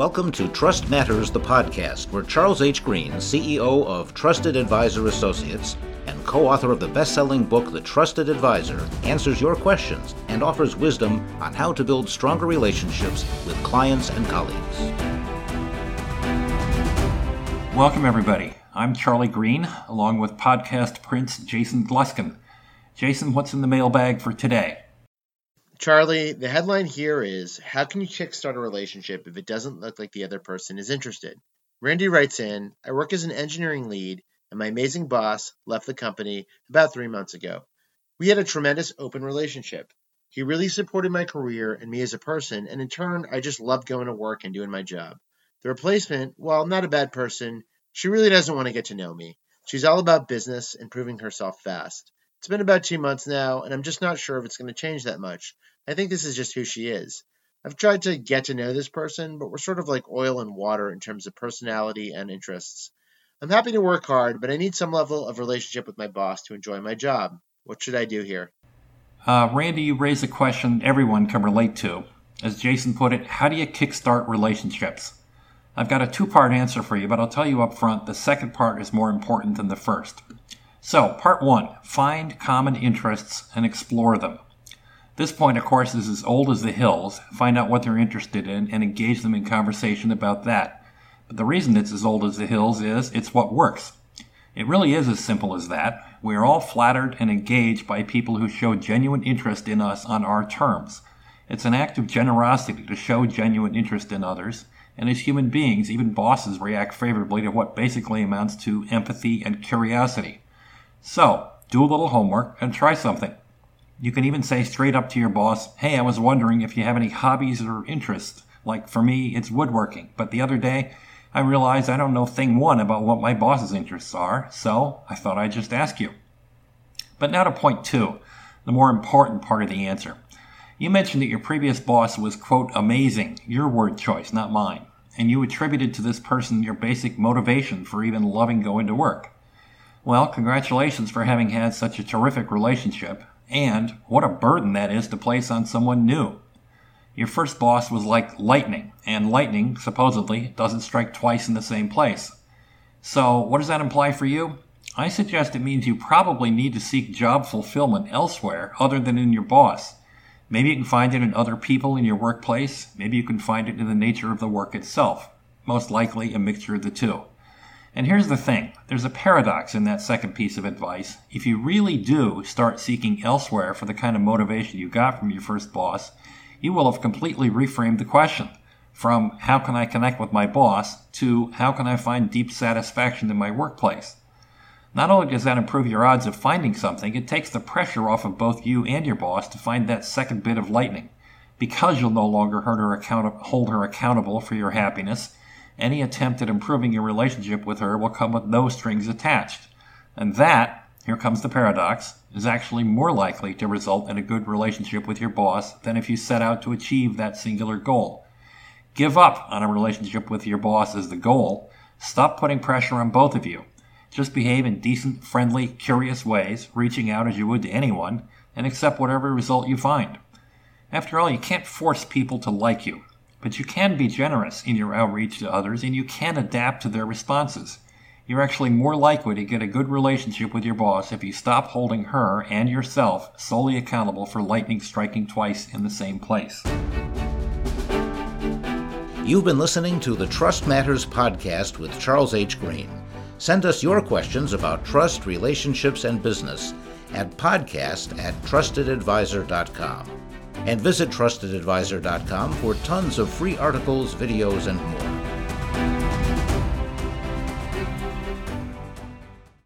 Welcome to Trust Matters, the podcast, where Charles H. Green, CEO of Trusted Advisor Associates and co author of the best selling book, The Trusted Advisor, answers your questions and offers wisdom on how to build stronger relationships with clients and colleagues. Welcome, everybody. I'm Charlie Green, along with podcast prince Jason Gluskin. Jason, what's in the mailbag for today? Charlie, the headline here is How can you kickstart a relationship if it doesn't look like the other person is interested? Randy writes in I work as an engineering lead, and my amazing boss left the company about three months ago. We had a tremendous open relationship. He really supported my career and me as a person, and in turn, I just loved going to work and doing my job. The replacement, while not a bad person, she really doesn't want to get to know me. She's all about business and proving herself fast. It's been about two months now, and I'm just not sure if it's going to change that much. I think this is just who she is. I've tried to get to know this person, but we're sort of like oil and water in terms of personality and interests. I'm happy to work hard, but I need some level of relationship with my boss to enjoy my job. What should I do here? Uh, Randy, you raise a question everyone can relate to. As Jason put it, how do you kickstart relationships? I've got a two part answer for you, but I'll tell you up front the second part is more important than the first. So, part one find common interests and explore them. This point, of course, is as old as the hills. Find out what they're interested in and engage them in conversation about that. But the reason it's as old as the hills is it's what works. It really is as simple as that. We are all flattered and engaged by people who show genuine interest in us on our terms. It's an act of generosity to show genuine interest in others, and as human beings, even bosses react favorably to what basically amounts to empathy and curiosity. So, do a little homework and try something. You can even say straight up to your boss, Hey, I was wondering if you have any hobbies or interests. Like for me, it's woodworking. But the other day, I realized I don't know thing one about what my boss's interests are, so I thought I'd just ask you. But now to point two, the more important part of the answer. You mentioned that your previous boss was, quote, amazing, your word choice, not mine, and you attributed to this person your basic motivation for even loving going to work. Well, congratulations for having had such a terrific relationship, and what a burden that is to place on someone new. Your first boss was like lightning, and lightning, supposedly, doesn't strike twice in the same place. So, what does that imply for you? I suggest it means you probably need to seek job fulfillment elsewhere other than in your boss. Maybe you can find it in other people in your workplace. Maybe you can find it in the nature of the work itself. Most likely a mixture of the two. And here's the thing there's a paradox in that second piece of advice. If you really do start seeking elsewhere for the kind of motivation you got from your first boss, you will have completely reframed the question from how can I connect with my boss to how can I find deep satisfaction in my workplace. Not only does that improve your odds of finding something, it takes the pressure off of both you and your boss to find that second bit of lightning. Because you'll no longer her account- hold her accountable for your happiness, any attempt at improving your relationship with her will come with no strings attached. And that, here comes the paradox, is actually more likely to result in a good relationship with your boss than if you set out to achieve that singular goal. Give up on a relationship with your boss as the goal. Stop putting pressure on both of you. Just behave in decent, friendly, curious ways, reaching out as you would to anyone, and accept whatever result you find. After all, you can't force people to like you. But you can be generous in your outreach to others and you can adapt to their responses. You're actually more likely to get a good relationship with your boss if you stop holding her and yourself solely accountable for lightning striking twice in the same place. You've been listening to the Trust Matters podcast with Charles H. Green. Send us your questions about trust, relationships, and business at podcast at trustedadvisor.com and visit trustedadvisor.com for tons of free articles, videos, and more.